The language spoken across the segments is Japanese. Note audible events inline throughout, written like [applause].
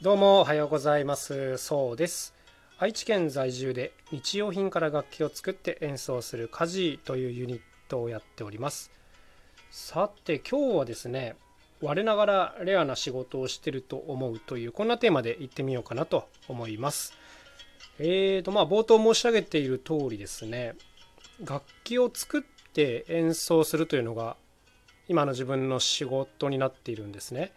どうもおはようございます。そうです。愛知県在住で日用品から楽器を作って演奏するカジーというユニットをやっております。さて今日はですね我ながらレアな仕事をしてると思うというこんなテーマでいってみようかなと思います。えーとまあ冒頭申し上げている通りですね楽器を作って演奏するというのが今の自分の仕事になっているんですね。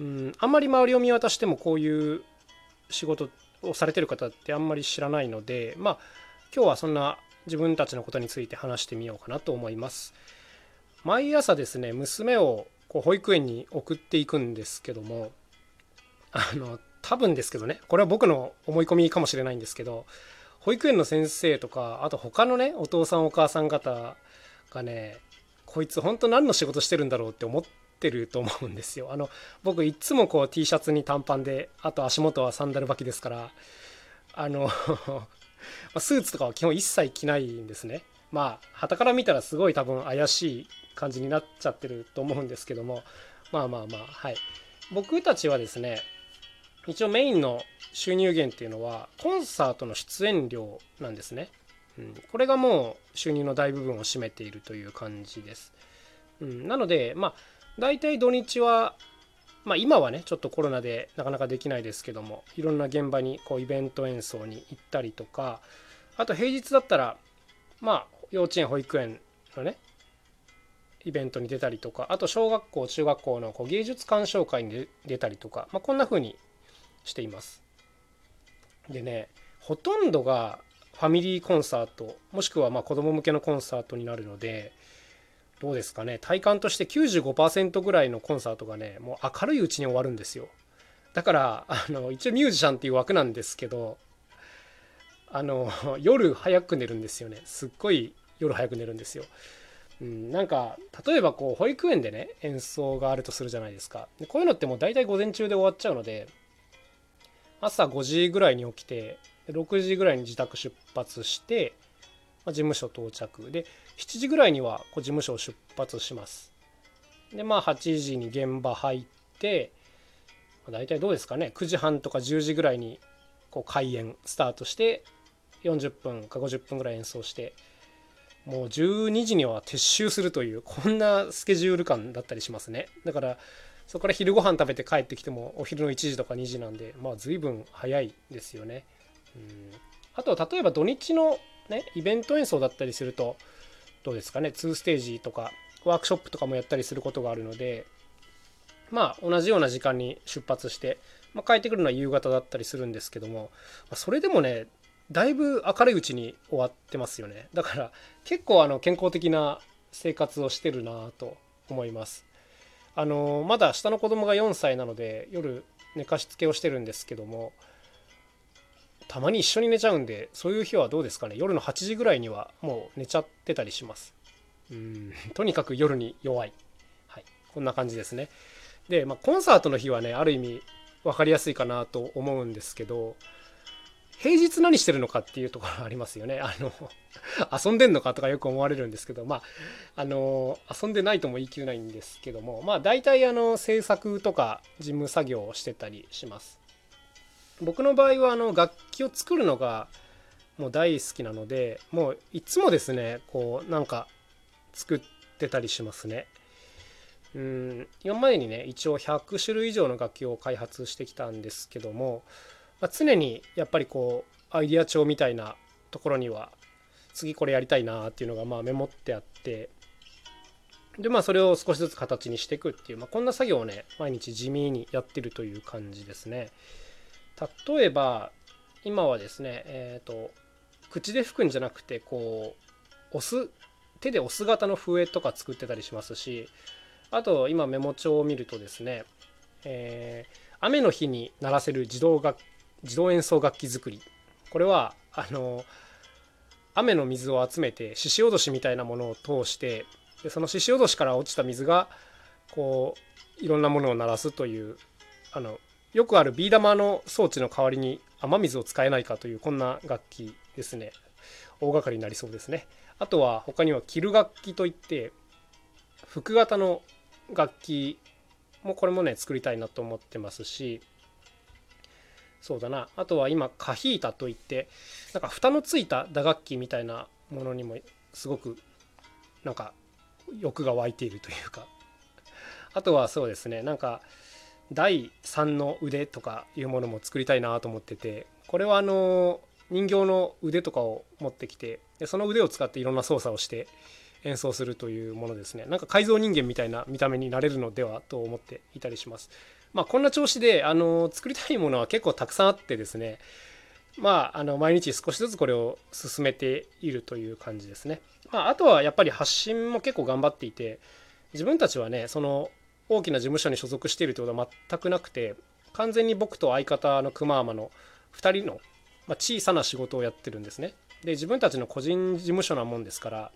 うん、あんまり周りを見渡してもこういう仕事をされてる方ってあんまり知らないのでまあ今日はそんな自分たちのことについて話してみようかなと思います。毎朝ですね娘をこう保育園に送っていくんですけどもあの多分ですけどねこれは僕の思い込みかもしれないんですけど保育園の先生とかあと他のねお父さんお母さん方がねこいつ本当何の仕事してるんだろうって思ってると思うんですよ。あの僕いつもこう T シャツに短パンであと足元はサンダル履きですからあの [laughs] スーツとかは基本一切着ないんですね。まあ旗から見たらすごい多分怪しい感じになっちゃってると思うんですけどもまあまあまあはい僕たちはですね一応メインの収入源っていうのはコンサートの出演料なんですね。うん、これがもう収入の大部分を占めているという感じです。うん、なのでまあ大体土日はまあ今はねちょっとコロナでなかなかできないですけどもいろんな現場にこうイベント演奏に行ったりとかあと平日だったらまあ幼稚園保育園のねイベントに出たりとかあと小学校中学校のこう芸術鑑賞会に出たりとか、まあ、こんな風にしています。でねほとんどがファミリーコンサートもしくはまあ子供向けのコンサートになるのでどうですかね。体感として95%ぐらいのコンサートがねもう明るいうちに終わるんですよ。だからあの一応ミュージシャンっていう枠なんですけどあの夜早く寝るんですよね。すっごい夜早く寝るんですよ、うん、なんか例えばこう保育園でね演奏があるとするじゃないですか。でこういうのってもう大体午前中で終わっちゃうので朝5時ぐらいに起きて6時ぐらいに自宅出発して、まあ、事務所到着。で7時ぐらいにはこう事務所を出発します。でまあ8時に現場入って大体どうですかね。9時半とか10時ぐらいにこう開演スタートして40分か50分ぐらい演奏してもう12時には撤収するというこんなスケジュール感だったりしますね。だからそこから昼ご飯食べて帰ってきてもお昼の1時とか2時なんでまあ随分早いですよね。うん。あと例えば土日のねイベント演奏だったりするとどうですかね2ステージとかワークショップとかもやったりすることがあるのでまあ同じような時間に出発して、まあ、帰ってくるのは夕方だったりするんですけどもまそれでもねだいぶ明るいうちに終わってますよね。だから結構あの健康的な生活をしてるなと思います。あのまだ下の子供が4歳なので夜寝かしつけをしてるんですけどもたまに一緒に寝ちゃうんでそういう日はどうですかね。夜の8時ぐらいにはもう寝ちゃってたりします。うん。とにかく夜に弱い。はい。こんな感じですね。で、まあ、コンサートの日はねある意味分かりやすいかなと思うんですけど平日何してるのかっていうところありますよね。あの、遊んでんのかとかよく思われるんですけど、まあ、あの、遊んでないとも言い切れないんですけども、まあ、大体あの、制作とか事務作業をしてたりします。僕の場合はあの、楽器を作るのがもう大好きなので、もういつもですね、こう、なんか作ってたりしますね。うん、今までにね、一応100種類以上の楽器を開発してきたんですけども、まあ、常にやっぱりこうアイデア帳みたいなところには次これやりたいなっていうのがまあメモってあってでまあそれを少しずつ形にしていくっていう、まあ、こんな作業をね毎日地味にやってるという感じですね例えば今はですねえっ、ー、と口で吹くんじゃなくてこう押す手で押す型の笛とか作ってたりしますしあと今メモ帳を見るとですね、えー、雨の日に鳴らせる自動楽自動演奏楽器作り。これはあの雨の水を集めて獅子おどしみたいなものを通してでその獅子おどしから落ちた水がこういろんなものを鳴らすというあのよくあるビー玉の装置の代わりに雨水を使えないかというこんな楽器ですね。大掛かりになりそうですね。あとは他には着る楽器といって服型の楽器もこれもね作りたいなと思ってますしそうだな。あとは今カヒータといってなんか蓋のついた打楽器みたいなものにもすごくなんか欲が湧いているというか。あとはそうですね。なんか第3の腕とかいうものも作りたいなと思っててこれはあの人形の腕とかを持ってきてでその腕を使っていろんな操作をして演奏するというものですね。なんか改造人間みたいな見た目になれるのではと思っていたりします。まあこんな調子であの作りたいものは結構たくさんあってですね。まああの毎日少しずつこれを進めているという感じですね、まあ、あとはやっぱり発信も結構頑張っていて自分たちはねその大きな事務所に所属しているということは全くなくて完全に僕と相方の熊マの2人の、ま小さな仕事をやってるんですね。で自分たちの個人事務所なもんですから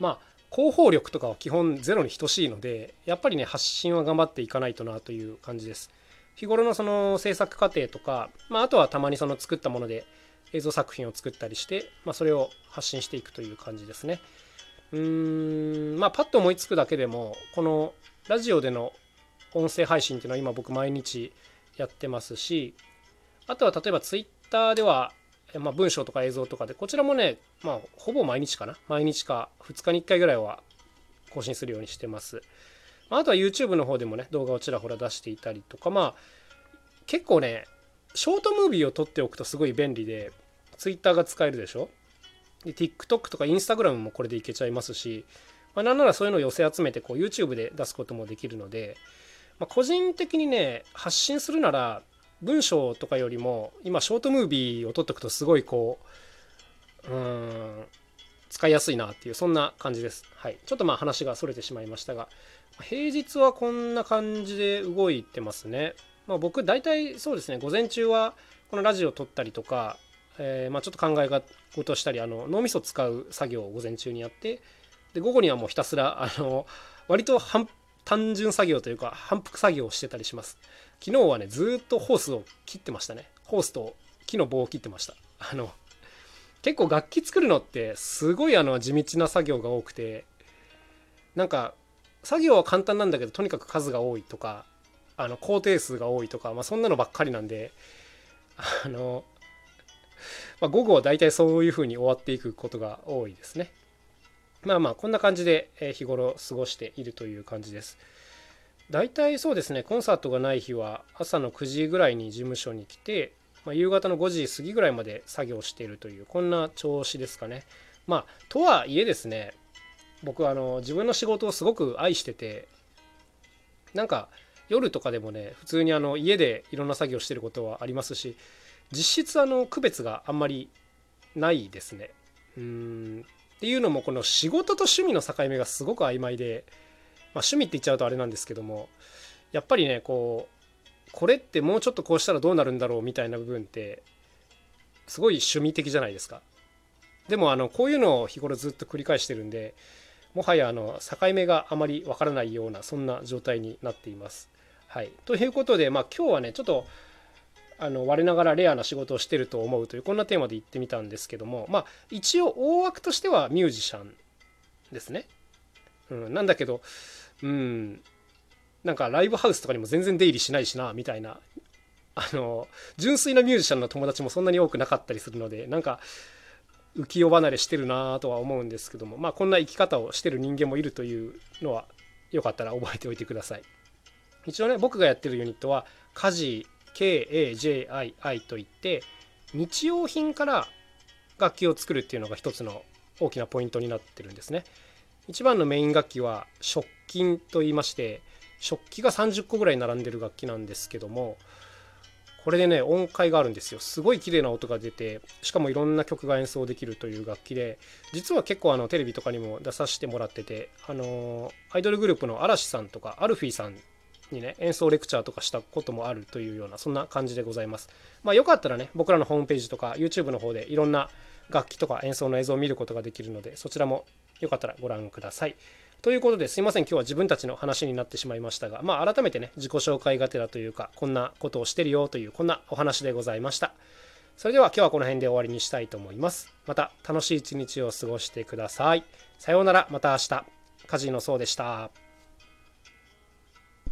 まあ広報力とかは基本ゼロに等しいのでやっぱりね発信は頑張っていかないとなという感じです。日頃のその制作過程とか、まあ、あとはたまにその作ったもので映像作品を作ったりして、まあ、それを発信していくという感じですね。うーんまあパッと思いつくだけでもこのラジオでの音声配信っていうのは今僕毎日やってますしあとは例えばツイッターではまあ、文章とか映像とかでこちらもね、まあ、ほぼ毎日かな。毎日か2日に1回ぐらいは更新するようにしてます、まあ、あとは YouTube の方でもね動画をちらほら出していたりとかまあ結構ねショートムービーを撮っておくとすごい便利で Twitter が使えるでしょ？で TikTok とか Instagram もこれでいけちゃいますし、まあ、なんならそういうのを寄せ集めてこう YouTube で出すこともできるので、まあ、個人的にね発信するなら文章とかよりも今ショートムービーを撮っておくとすごいこううん使いやすいなっていうそんな感じです。はい、ちょっとまあ話がそれてしまいましたが平日はこんな感じで動いてますね。まあ、僕大体そうですね午前中はこのラジオを撮ったりとか、えー、まあちょっと考え事したりあの脳みそ使う作業を午前中にやってで午後にはもうひたすらあの割と単純作業というか反復作業をしてたりします。昨日はねずっとホースを切ってましたねホースと木の棒を切ってましたあの結構楽器作るのってすごいあの地道な作業が多くてなんか作業は簡単なんだけどとにかく数が多いとかあの工程数が多いとか、まあ、そんなのばっかりなんであの、まあ、午後は大体そういう風に終わっていくことが多いですねまあまあこんな感じで日頃過ごしているという感じです大体そうですねコンサートがない日は朝の9時ぐらいに事務所に来て、まあ、夕方の5時過ぎぐらいまで作業しているというこんな調子ですかね。まあとはいえですね僕はあの自分の仕事をすごく愛しててなんか夜とかでもね普通にあの家でいろんな作業してることはありますし実質あの区別があんまりないですね。うんっていうのもこの仕事と趣味の境目がすごく曖昧でまあ、趣味って言っちゃうとあれなんですけどもやっぱりねこうこれってもうちょっとこうしたらどうなるんだろうみたいな部分ってすごい趣味的じゃないですか。でもあのこういうのを日頃ずっと繰り返してるんでもはやあの境目があまりわからないようなそんな状態になっています。はい、ということで、まあ、今日はねちょっとあの我ながらレアな仕事をしてると思うというこんなテーマで言ってみたんですけどもまあ一応大枠としてはミュージシャンですね。うん、なんだけどうんなんかライブハウスとかにも全然出入りしないしなみたいなあの純粋なミュージシャンの友達もそんなに多くなかったりするのでなんか浮世離れしてるなとは思うんですけどもまあこんな生き方をしてる人間もいるというのはよかったら覚えておいてください一応ね僕がやってるユニットは家事 KAJII といって日用品から楽器を作るっていうのが一つの大きなポイントになってるんですね。一番のメイン楽器は食器と言いまして食器が30個ぐらい並んでる楽器なんですけどもこれでね音階があるんですよ。すごい綺麗な音が出てしかもいろんな曲が演奏できるという楽器で実は結構あのテレビとかにも出させてもらっててあのアイドルグループの嵐さんとかアルフィーさんにね演奏レクチャーとかしたこともあるというようなそんな感じでございます。まあよかったらね僕らのホームページとか YouTube の方でいろんな楽器とか演奏の映像を見ることができるのでそちらもよかったらご覧ください。ということですいません今日は自分たちの話になってしまいましたがまあ改めてね自己紹介がてらというかこんなことをしてるよというこんなお話でございました。それでは今日はこの辺で終わりにしたいと思います。また楽しい一日を過ごしてください。さようならまた明日。カジノそうでした。